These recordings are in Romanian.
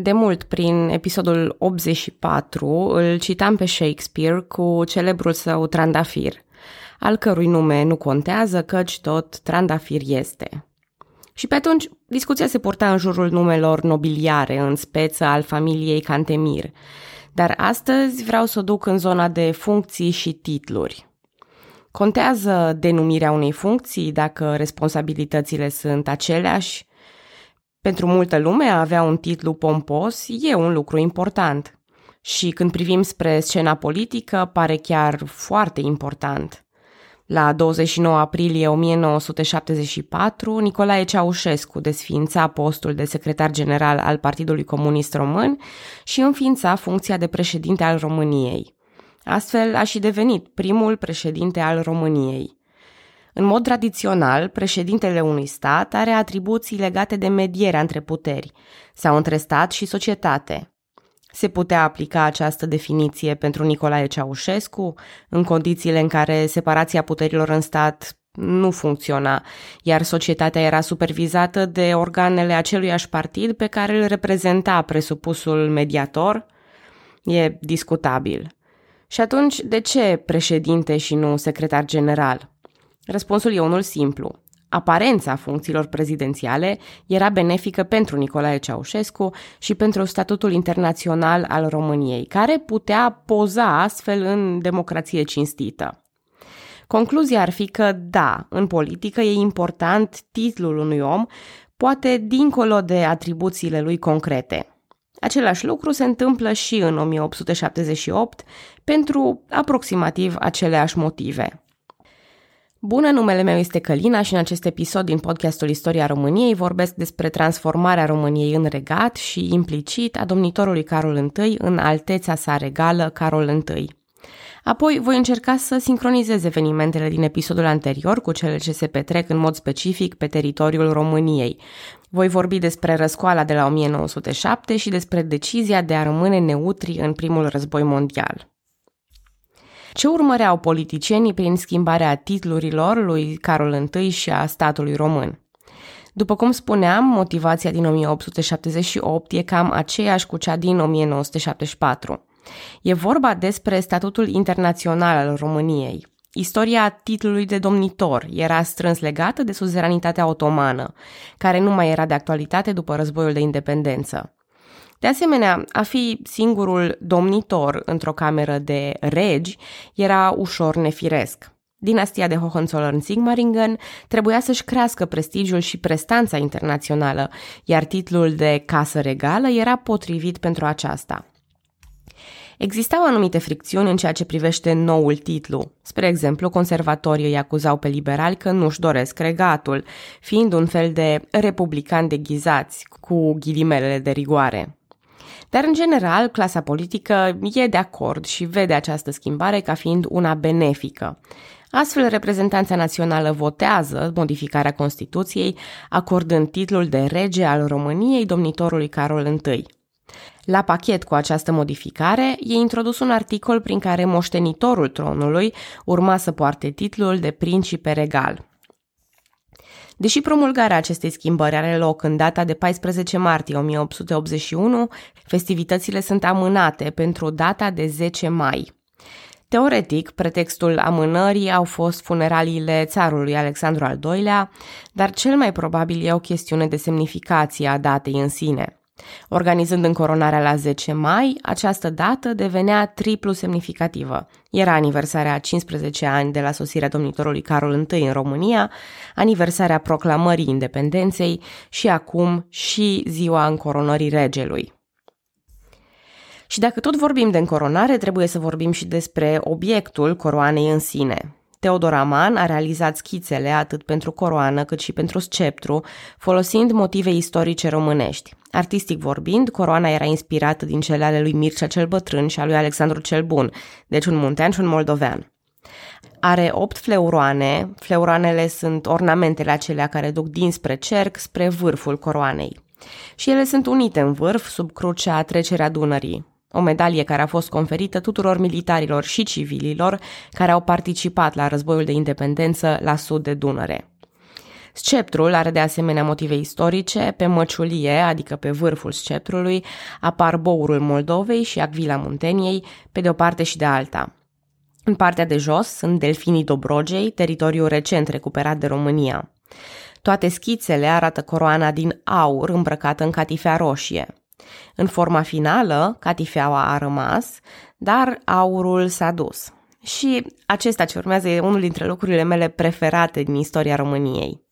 De mult, prin episodul 84, îl citam pe Shakespeare cu celebrul său trandafir, al cărui nume nu contează, căci tot trandafir este. Și pe atunci, discuția se purta în jurul numelor nobiliare, în speță al familiei Cantemir. Dar astăzi vreau să o duc în zona de funcții și titluri. Contează denumirea unei funcții dacă responsabilitățile sunt aceleași? Pentru multă lume a avea un titlu pompos e un lucru important. Și când privim spre scena politică, pare chiar foarte important. La 29 aprilie 1974, Nicolae Ceaușescu desființa postul de secretar general al Partidului Comunist Român și înființa funcția de președinte al României. Astfel a și devenit primul președinte al României. În mod tradițional, președintele unui stat are atribuții legate de medierea între puteri sau între stat și societate. Se putea aplica această definiție pentru Nicolae Ceaușescu în condițiile în care separația puterilor în stat nu funcționa, iar societatea era supervizată de organele aceluiași partid pe care îl reprezenta presupusul mediator? E discutabil. Și atunci, de ce președinte și nu secretar general? Răspunsul e unul simplu. Aparența funcțiilor prezidențiale era benefică pentru Nicolae Ceaușescu și pentru statutul internațional al României, care putea poza astfel în democrație cinstită. Concluzia ar fi că, da, în politică e important titlul unui om, poate dincolo de atribuțiile lui concrete. Același lucru se întâmplă și în 1878 pentru aproximativ aceleași motive. Bună, numele meu este Călina și în acest episod din podcastul Istoria României vorbesc despre transformarea României în regat și implicit a domnitorului Carol I în alteța sa regală Carol I. Apoi voi încerca să sincronizez evenimentele din episodul anterior cu cele ce se petrec în mod specific pe teritoriul României. Voi vorbi despre răscoala de la 1907 și despre decizia de a rămâne neutri în primul război mondial. Ce urmăreau politicienii prin schimbarea titlurilor lui Carol I și a statului român? După cum spuneam, motivația din 1878 e cam aceeași cu cea din 1974. E vorba despre statutul internațional al României. Istoria titlului de domnitor era strâns legată de suzeranitatea otomană, care nu mai era de actualitate după războiul de independență. De asemenea, a fi singurul domnitor într-o cameră de regi era ușor nefiresc. Dinastia de Hohenzollern-Sigmaringen trebuia să-și crească prestigiul și prestanța internațională, iar titlul de casă regală era potrivit pentru aceasta. Existau anumite fricțiuni în ceea ce privește noul titlu. Spre exemplu, conservatorii îi acuzau pe liberali că nu-și doresc regatul, fiind un fel de republican deghizați, cu ghilimelele de rigoare. Dar, în general, clasa politică e de acord și vede această schimbare ca fiind una benefică. Astfel, reprezentanța națională votează modificarea Constituției, acordând titlul de rege al României domnitorului Carol I. La pachet cu această modificare e introdus un articol prin care moștenitorul tronului urma să poarte titlul de principe regal. Deși promulgarea acestei schimbări are loc în data de 14 martie 1881, festivitățile sunt amânate pentru data de 10 mai. Teoretic, pretextul amânării au fost funeraliile țarului Alexandru al II-lea, dar cel mai probabil e o chestiune de semnificație a datei în sine. Organizând încoronarea la 10 mai, această dată devenea triplu semnificativă. Era aniversarea a 15 ani de la sosirea domnitorului Carol I în România, aniversarea proclamării independenței și acum și ziua încoronării regelui. Și dacă tot vorbim de încoronare, trebuie să vorbim și despre obiectul coroanei în sine. Teodor Aman a realizat schițele atât pentru coroană cât și pentru sceptru, folosind motive istorice românești. Artistic vorbind, coroana era inspirată din cele ale lui Mircea cel Bătrân și a lui Alexandru cel Bun, deci un muntean și un moldovean. Are opt fleuroane, fleuroanele sunt ornamentele acelea care duc dinspre cerc spre vârful coroanei. Și ele sunt unite în vârf sub crucea trecerea Dunării, o medalie care a fost conferită tuturor militarilor și civililor care au participat la războiul de independență la sud de Dunăre. Sceptrul are de asemenea motive istorice, pe măciulie, adică pe vârful sceptrului, apar bourul Moldovei și Acvila Munteniei, pe de o parte și de alta. În partea de jos sunt delfinii Dobrogei, teritoriu recent recuperat de România. Toate schițele arată coroana din aur îmbrăcată în catifea roșie. În forma finală, catifeaua a rămas, dar aurul s-a dus. Și acesta ce urmează e unul dintre lucrurile mele preferate din istoria României.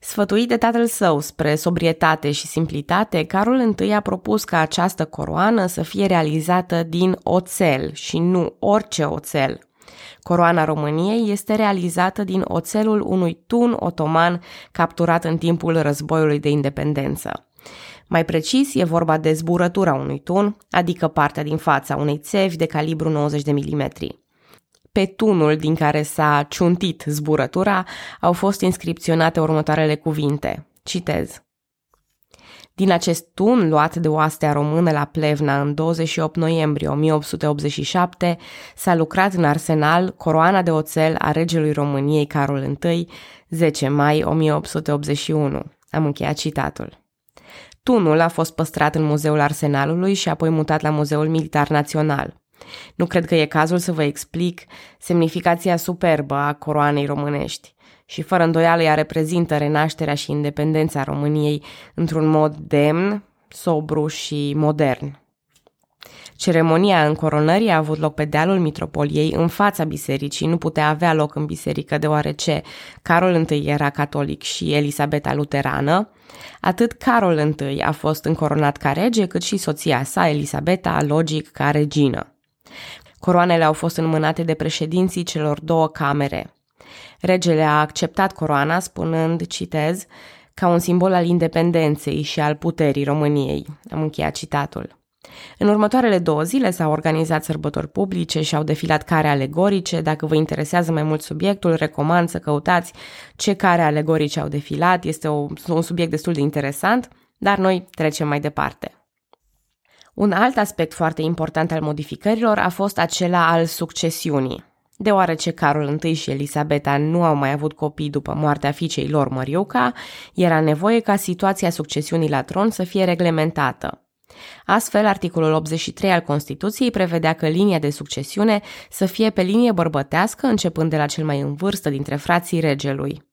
Sfătuit de tatăl său spre sobrietate și simplitate, Carol I a propus ca această coroană să fie realizată din oțel și nu orice oțel. Coroana României este realizată din oțelul unui tun otoman capturat în timpul războiului de independență. Mai precis, e vorba de zburătura unui tun, adică partea din fața unei țevi de calibru 90 de milimetri. Pe tunul din care s-a ciuntit zburătura au fost inscripționate următoarele cuvinte. Citez. Din acest tun luat de oastea română la Plevna în 28 noiembrie 1887 s-a lucrat în arsenal coroana de oțel a regelui României Carol I, 10 mai 1881. Am încheiat citatul. Tunul a fost păstrat în Muzeul Arsenalului și apoi mutat la Muzeul Militar Național. Nu cred că e cazul să vă explic semnificația superbă a coroanei românești și fără îndoială ea reprezintă renașterea și independența României într-un mod demn, sobru și modern. Ceremonia încoronării a avut loc pe dealul mitropoliei în fața bisericii, nu putea avea loc în biserică deoarece Carol I era catolic și Elisabeta luterană. Atât Carol I a fost încoronat ca rege, cât și soția sa, Elisabeta, logic, ca regină. Coroanele au fost înmânate de președinții celor două camere. Regele a acceptat coroana spunând, citez, ca un simbol al independenței și al puterii României. Am încheiat citatul. În următoarele două zile s-au organizat sărbători publice și au defilat care alegorice. Dacă vă interesează mai mult subiectul, recomand să căutați ce care alegorice au defilat. Este o, un subiect destul de interesant, dar noi trecem mai departe. Un alt aspect foarte important al modificărilor a fost acela al succesiunii. Deoarece Carol I și Elisabeta nu au mai avut copii după moartea fiicei lor, Măriuca, era nevoie ca situația succesiunii la tron să fie reglementată. Astfel, articolul 83 al Constituției prevedea că linia de succesiune să fie pe linie bărbătească, începând de la cel mai în vârstă dintre frații regelui.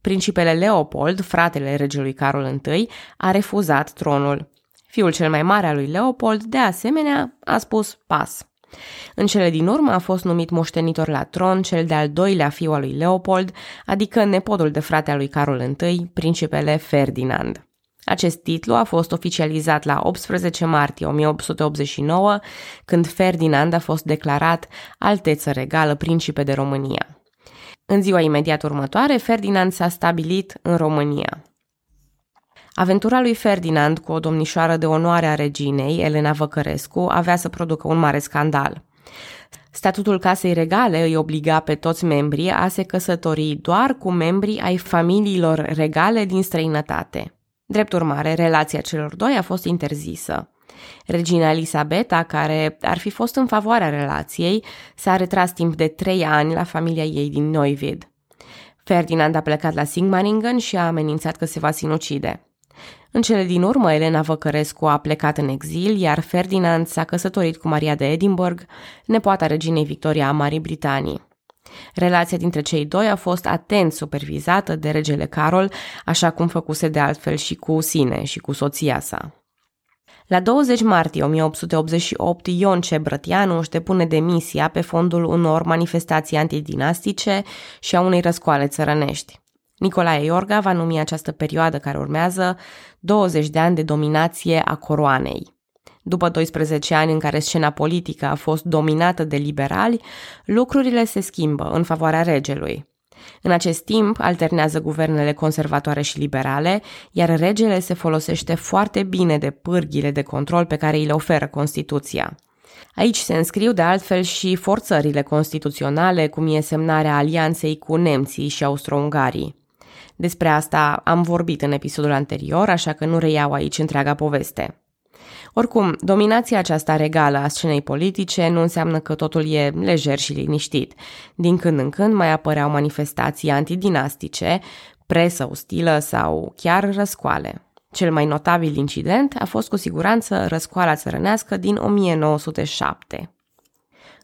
Principele Leopold, fratele regelui Carol I, a refuzat tronul. Fiul cel mai mare al lui Leopold, de asemenea, a spus pas. În cele din urmă a fost numit moștenitor la tron cel de-al doilea fiu al lui Leopold, adică nepodul de frate al lui Carol I, principele Ferdinand. Acest titlu a fost oficializat la 18 martie 1889, când Ferdinand a fost declarat alteță regală principe de România. În ziua imediat următoare, Ferdinand s-a stabilit în România. Aventura lui Ferdinand cu o domnișoară de onoare a reginei, Elena Văcărescu, avea să producă un mare scandal. Statutul casei regale îi obliga pe toți membrii a se căsători doar cu membrii ai familiilor regale din străinătate. Drept urmare, relația celor doi a fost interzisă. Regina Elisabeta, care ar fi fost în favoarea relației, s-a retras timp de trei ani la familia ei din Neuwied. Ferdinand a plecat la Sigmaringen și a amenințat că se va sinucide. În cele din urmă, Elena Văcărescu a plecat în exil, iar Ferdinand s-a căsătorit cu Maria de Edinburgh, nepoata reginei Victoria a Marii Britanii. Relația dintre cei doi a fost atent supervizată de regele Carol, așa cum făcuse de altfel și cu sine și cu soția sa. La 20 martie 1888, Ion Cebrătianu își depune demisia pe fondul unor manifestații antidinastice și a unei răscoale țărănești. Nicolae Iorga va numi această perioadă care urmează 20 de ani de dominație a coroanei. După 12 ani în care scena politică a fost dominată de liberali, lucrurile se schimbă în favoarea regelui. În acest timp alternează guvernele conservatoare și liberale, iar regele se folosește foarte bine de pârghile de control pe care îi le oferă Constituția. Aici se înscriu de altfel și forțările constituționale, cum e semnarea alianței cu nemții și austro-ungarii. Despre asta am vorbit în episodul anterior, așa că nu reiau aici întreaga poveste. Oricum, dominația aceasta regală a scenei politice nu înseamnă că totul e lejer și liniștit. Din când în când mai apăreau manifestații antidinastice, presă ostilă sau chiar răscoale. Cel mai notabil incident a fost cu siguranță răscoala țărănească din 1907.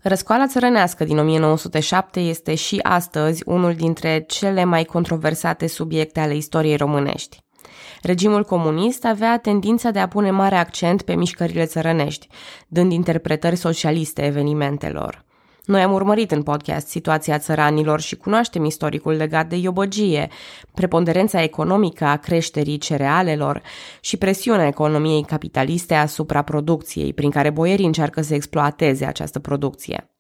Răscoala țărănească din 1907 este și astăzi unul dintre cele mai controversate subiecte ale istoriei românești. Regimul comunist avea tendința de a pune mare accent pe mișcările țărănești, dând interpretări socialiste evenimentelor. Noi am urmărit în podcast situația țăranilor și cunoaștem istoricul legat de iobăgie, preponderența economică a creșterii cerealelor și presiunea economiei capitaliste asupra producției, prin care boierii încearcă să exploateze această producție.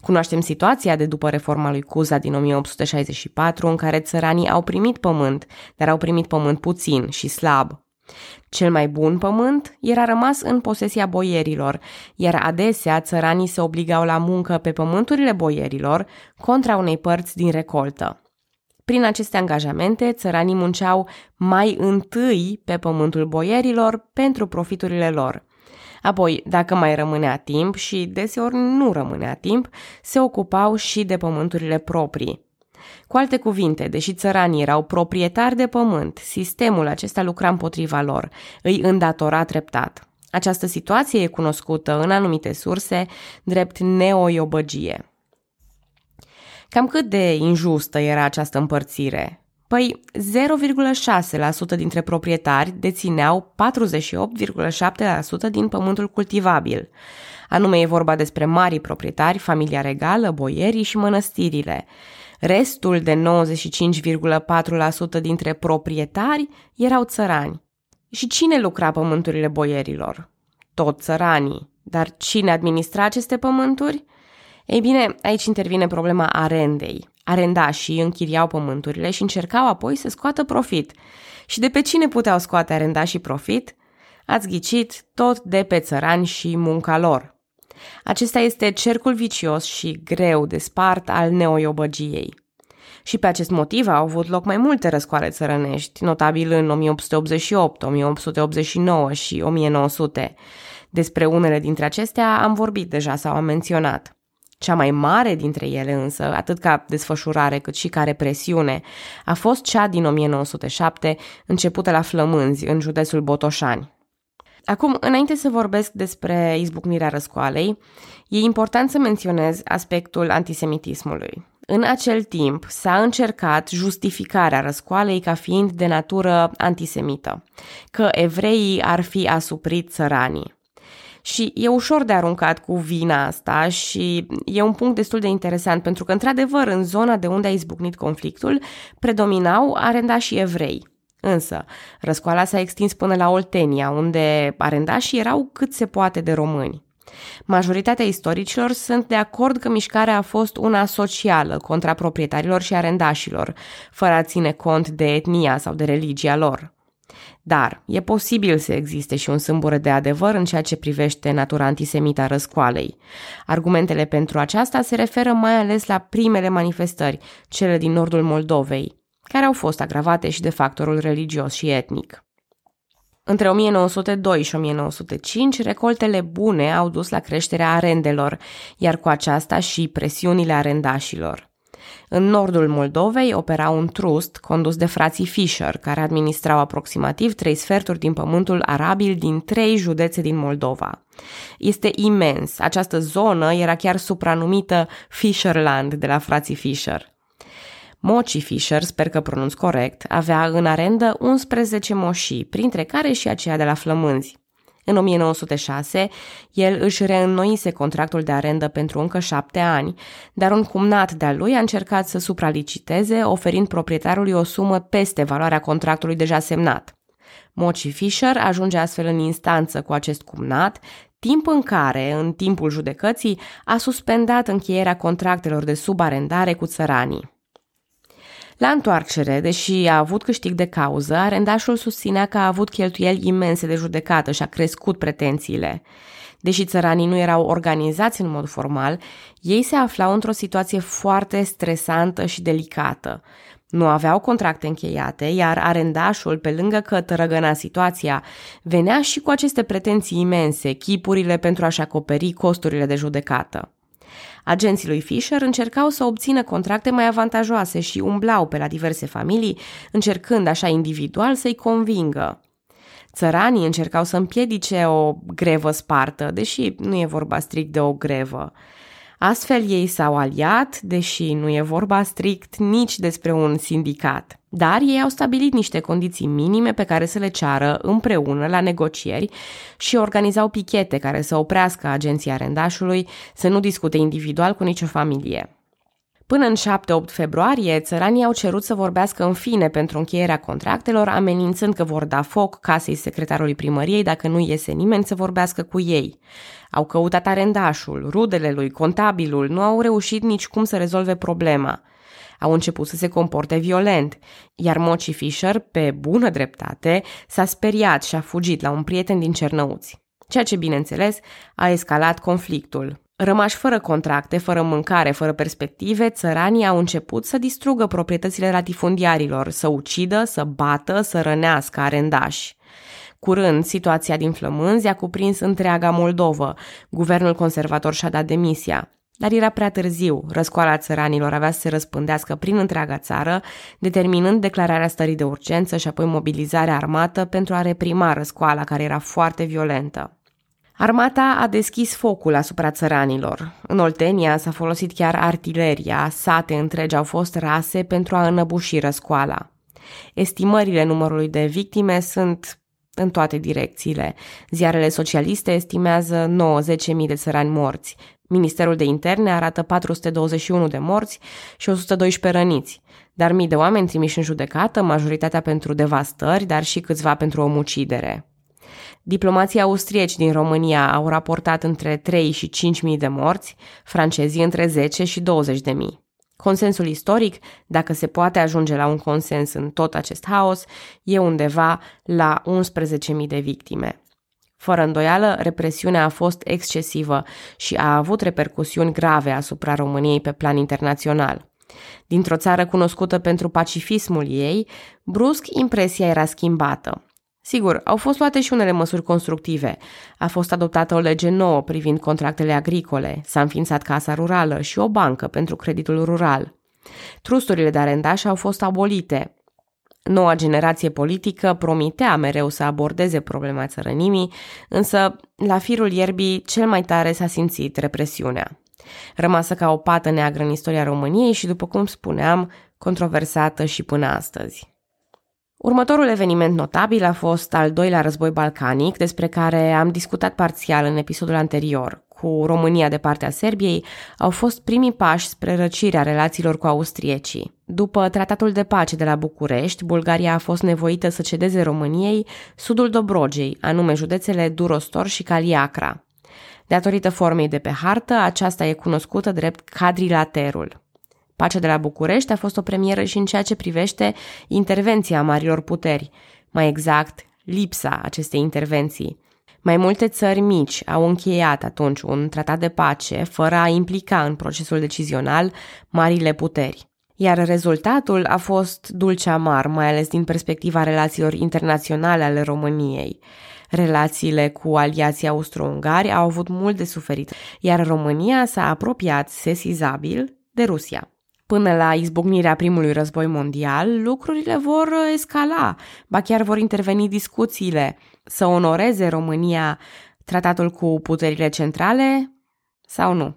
Cunoaștem situația de după reforma lui Cuza din 1864, în care țăranii au primit pământ, dar au primit pământ puțin și slab. Cel mai bun pământ era rămas în posesia boierilor, iar adesea țăranii se obligau la muncă pe pământurile boierilor contra unei părți din recoltă. Prin aceste angajamente, țăranii munceau mai întâi pe pământul boierilor pentru profiturile lor. Apoi, dacă mai rămânea timp și deseori nu rămânea timp, se ocupau și de pământurile proprii. Cu alte cuvinte, deși țăranii erau proprietari de pământ, sistemul acesta lucra împotriva lor, îi îndatora treptat. Această situație e cunoscută în anumite surse drept neoiobăgie. Cam cât de injustă era această împărțire? Păi 0,6% dintre proprietari dețineau 48,7% din pământul cultivabil. Anume e vorba despre mari proprietari, familia regală, boierii și mănăstirile. Restul de 95,4% dintre proprietari erau țărani. Și cine lucra pământurile boierilor? Tot țăranii. Dar cine administra aceste pământuri? Ei bine, aici intervine problema arendei. Arendașii închiriau pământurile și încercau apoi să scoată profit. Și de pe cine puteau scoate arendașii profit? Ați ghicit tot de pe țărani și munca lor. Acesta este cercul vicios și greu de spart al neoiobăgiei. Și pe acest motiv au avut loc mai multe răscoale țărănești, notabil în 1888, 1889 și 1900. Despre unele dintre acestea am vorbit deja sau am menționat. Cea mai mare dintre ele însă, atât ca desfășurare cât și ca represiune, a fost cea din 1907, începută la Flămânzi, în județul Botoșani. Acum, înainte să vorbesc despre izbucnirea răscoalei, e important să menționez aspectul antisemitismului. În acel timp s-a încercat justificarea răscoalei ca fiind de natură antisemită, că evreii ar fi asuprit țăranii. Și e ușor de aruncat cu vina asta și e un punct destul de interesant pentru că, într-adevăr, în zona de unde a izbucnit conflictul, predominau arendașii evrei. Însă, răscoala s-a extins până la Oltenia, unde arendașii erau cât se poate de români. Majoritatea istoricilor sunt de acord că mișcarea a fost una socială contra proprietarilor și arendașilor, fără a ține cont de etnia sau de religia lor. Dar e posibil să existe și un sâmbure de adevăr în ceea ce privește natura antisemită a răscoalei. Argumentele pentru aceasta se referă mai ales la primele manifestări, cele din nordul Moldovei, care au fost agravate și de factorul religios și etnic. Între 1902 și 1905, recoltele bune au dus la creșterea arendelor, iar cu aceasta și presiunile arendașilor. În nordul Moldovei opera un trust condus de frații Fischer, care administrau aproximativ trei sferturi din pământul arabil din trei județe din Moldova. Este imens. Această zonă era chiar supranumită Fisherland de la frații Fischer. Moci Fisher, sper că pronunț corect, avea în arendă 11 moșii, printre care și aceea de la Flămânzi. În 1906, el își reînnoise contractul de arendă pentru încă șapte ani, dar un cumnat de-al lui a încercat să supraliciteze, oferind proprietarului o sumă peste valoarea contractului deja semnat. Moci Fisher ajunge astfel în instanță cu acest cumnat, timp în care, în timpul judecății, a suspendat încheierea contractelor de subarendare cu țăranii. La întoarcere, deși a avut câștig de cauză, arendașul susținea că a avut cheltuieli imense de judecată și a crescut pretențiile. Deși țăranii nu erau organizați în mod formal, ei se aflau într-o situație foarte stresantă și delicată. Nu aveau contracte încheiate, iar arendașul, pe lângă că tărăgăna situația, venea și cu aceste pretenții imense, chipurile pentru a-și acoperi costurile de judecată. Agenții lui Fisher încercau să obțină contracte mai avantajoase și umblau pe la diverse familii, încercând așa individual să-i convingă. Țăranii încercau să împiedice o grevă spartă, deși nu e vorba strict de o grevă. Astfel ei s-au aliat, deși nu e vorba strict nici despre un sindicat. Dar ei au stabilit niște condiții minime pe care să le ceară împreună la negocieri și organizau pichete care să oprească agenția rendașului să nu discute individual cu nicio familie. Până în 7-8 februarie, țăranii au cerut să vorbească în fine pentru încheierea contractelor, amenințând că vor da foc casei secretarului primăriei dacă nu iese nimeni să vorbească cu ei. Au căutat arendașul, rudele lui, contabilul, nu au reușit nici cum să rezolve problema. Au început să se comporte violent, iar Moci Fisher, pe bună dreptate, s-a speriat și a fugit la un prieten din Cernăuți ceea ce, bineînțeles, a escalat conflictul. Rămași fără contracte, fără mâncare, fără perspective, țăranii au început să distrugă proprietățile latifundiarilor, să ucidă, să bată, să rănească arendași. Curând, situația din Flămânzi a cuprins întreaga Moldovă. Guvernul conservator și-a dat demisia. Dar era prea târziu, răscoala țăranilor avea să se răspândească prin întreaga țară, determinând declararea stării de urgență și apoi mobilizarea armată pentru a reprima răscoala care era foarte violentă. Armata a deschis focul asupra țăranilor. În Oltenia s-a folosit chiar artileria, sate întregi au fost rase pentru a înăbuși răscoala. Estimările numărului de victime sunt în toate direcțiile. Ziarele socialiste estimează 90.000 de țărani morți. Ministerul de Interne arată 421 de morți și 112 răniți, dar mii de oameni trimiși în judecată, majoritatea pentru devastări, dar și câțiva pentru omucidere. Diplomații austrieci din România au raportat între 3 și 5 mii de morți, francezii între 10 și 20 de mii. Consensul istoric, dacă se poate ajunge la un consens în tot acest haos, e undeva la 11.000 de victime. Fără îndoială, represiunea a fost excesivă și a avut repercusiuni grave asupra României pe plan internațional. Dintr-o țară cunoscută pentru pacifismul ei, brusc impresia era schimbată. Sigur, au fost luate și unele măsuri constructive. A fost adoptată o lege nouă privind contractele agricole, s-a înființat Casa Rurală și o bancă pentru creditul rural. Trusturile de arendaș au fost abolite. Noua generație politică promitea mereu să abordeze problema țărănimii, însă la firul ierbii cel mai tare s-a simțit represiunea. Rămasă ca o pată neagră în istoria României și, după cum spuneam, controversată și până astăzi. Următorul eveniment notabil a fost al doilea război balcanic, despre care am discutat parțial în episodul anterior. Cu România de partea Serbiei au fost primii pași spre răcirea relațiilor cu austriecii. După tratatul de pace de la București, Bulgaria a fost nevoită să cedeze României sudul Dobrogei, anume județele Durostor și Caliacra. Datorită formei de pe hartă, aceasta e cunoscută drept cadrilaterul. Pacea de la București a fost o premieră și în ceea ce privește intervenția marilor puteri, mai exact, lipsa acestei intervenții. Mai multe țări mici au încheiat atunci un tratat de pace fără a implica în procesul decizional marile puteri. Iar rezultatul a fost dulce amar, mai ales din perspectiva relațiilor internaționale ale României. Relațiile cu aliații austro-ungari au avut mult de suferit, iar România s-a apropiat sesizabil de Rusia. Până la izbucnirea primului război mondial, lucrurile vor escala, ba chiar vor interveni discuțiile să onoreze România tratatul cu puterile centrale sau nu.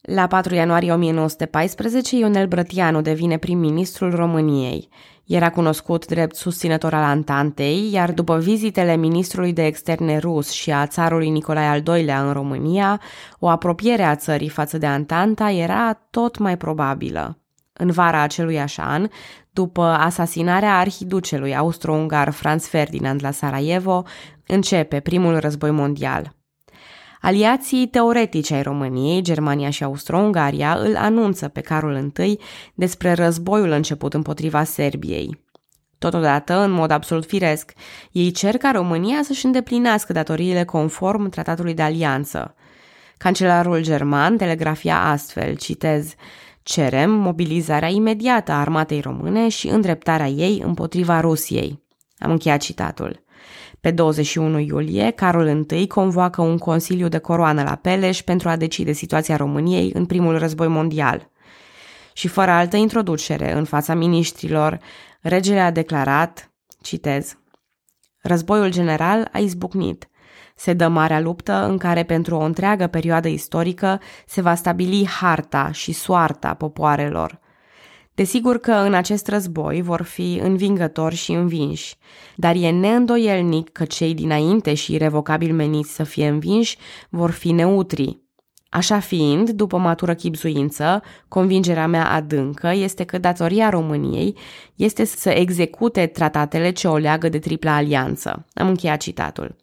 La 4 ianuarie 1914, Ionel Brătianu devine prim-ministrul României. Era cunoscut drept susținător al Antantei, iar după vizitele ministrului de externe rus și a țarului Nicolae al II-lea în România, o apropiere a țării față de Antanta era tot mai probabilă. În vara acelui an, după asasinarea arhiducelui austro-ungar Franz Ferdinand la Sarajevo, începe primul război mondial. Aliații teoretici ai României, Germania și Austro-Ungaria îl anunță pe Carol I despre războiul început împotriva Serbiei. Totodată, în mod absolut firesc, ei cer ca România să-și îndeplinească datoriile conform tratatului de alianță. Cancelarul german telegrafia astfel, citez, Cerem mobilizarea imediată a armatei române și îndreptarea ei împotriva Rusiei. Am încheiat citatul. Pe 21 iulie, Carol I convoacă un consiliu de coroană la Peleș pentru a decide situația României în primul război mondial. Și fără altă introducere în fața miniștrilor, regele a declarat, citez, Războiul general a izbucnit. Se dă marea luptă în care pentru o întreagă perioadă istorică se va stabili harta și soarta popoarelor – Desigur că în acest război vor fi învingători și învinși, dar e neîndoielnic că cei dinainte și irrevocabil meniți să fie învinși vor fi neutri. Așa fiind, după matură chipzuință, convingerea mea adâncă este că datoria României este să execute tratatele ce o leagă de tripla alianță. Am încheiat citatul.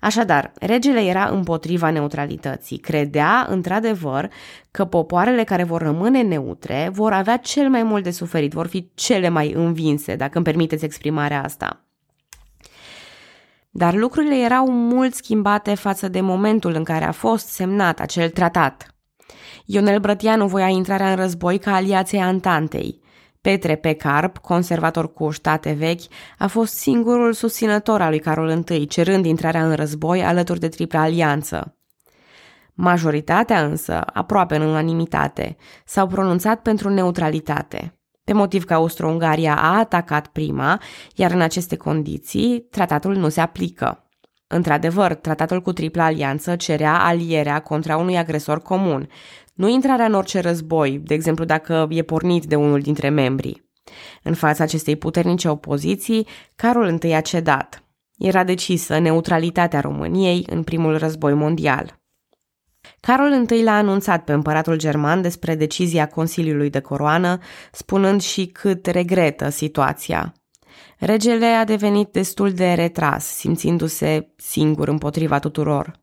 Așadar, regele era împotriva neutralității. Credea, într-adevăr, că popoarele care vor rămâne neutre vor avea cel mai mult de suferit, vor fi cele mai învinse, dacă îmi permiteți exprimarea asta. Dar lucrurile erau mult schimbate față de momentul în care a fost semnat acel tratat. Ionel Brătianu voia intrarea în război ca aliație Antantei. Petre Pecarp, conservator cu state vechi, a fost singurul susținător al lui Carol I, cerând intrarea în război alături de tripla alianță. Majoritatea însă, aproape în unanimitate, s-au pronunțat pentru neutralitate, pe motiv că Austro-Ungaria a atacat prima, iar în aceste condiții, tratatul nu se aplică. Într-adevăr, tratatul cu tripla alianță cerea alierea contra unui agresor comun, nu intrarea în orice război, de exemplu dacă e pornit de unul dintre membrii. În fața acestei puternice opoziții, Carol I a cedat. Era decisă neutralitatea României în primul război mondial. Carol I l-a anunțat pe împăratul german despre decizia Consiliului de Coroană, spunând și cât regretă situația. Regele a devenit destul de retras, simțindu-se singur împotriva tuturor.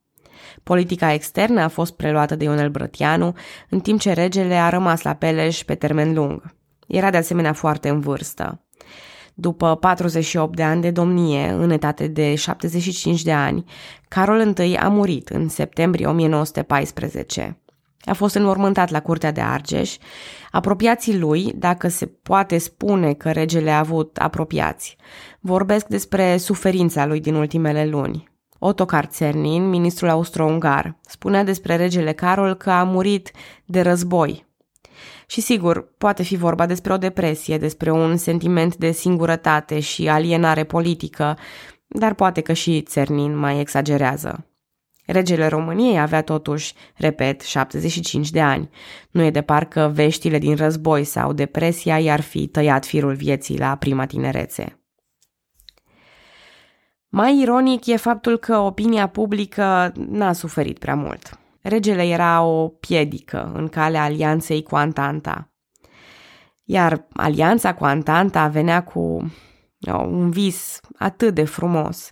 Politica externă a fost preluată de Ionel Brătianu, în timp ce regele a rămas la Peleș pe termen lung. Era de asemenea foarte în vârstă. După 48 de ani de domnie, în etate de 75 de ani, Carol I a murit în septembrie 1914. A fost înmormântat la curtea de Argeș. Apropiații lui, dacă se poate spune că regele a avut apropiați, vorbesc despre suferința lui din ultimele luni. Otokar Czernin, ministrul austro-ungar, spunea despre regele Carol că a murit de război. Și sigur, poate fi vorba despre o depresie, despre un sentiment de singurătate și alienare politică, dar poate că și Czernin mai exagerează. Regele României avea totuși, repet, 75 de ani. Nu e de parcă veștile din război sau depresia i-ar fi tăiat firul vieții la prima tinerețe. Mai ironic e faptul că opinia publică n-a suferit prea mult. Regele era o piedică în calea alianței cu Antanta. Iar alianța cu Antanta venea cu oh, un vis atât de frumos.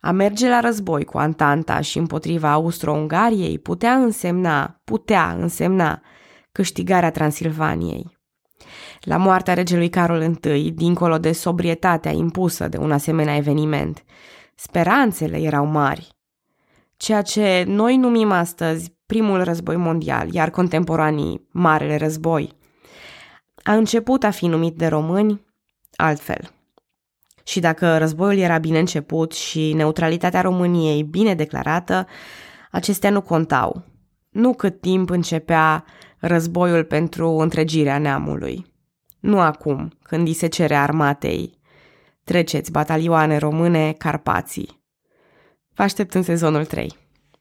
A merge la război cu Antanta și împotriva Austro-Ungariei putea însemna, putea însemna câștigarea Transilvaniei. La moartea regelui Carol I, dincolo de sobrietatea impusă de un asemenea eveniment, speranțele erau mari. Ceea ce noi numim astăzi primul război mondial, iar contemporanii Marele Război, a început a fi numit de români altfel. Și dacă războiul era bine început și neutralitatea României bine declarată, acestea nu contau. Nu cât timp începea războiul pentru întregirea neamului. Nu acum, când îi se cere armatei. Treceți batalioane române Carpații. Vă aștept în sezonul 3.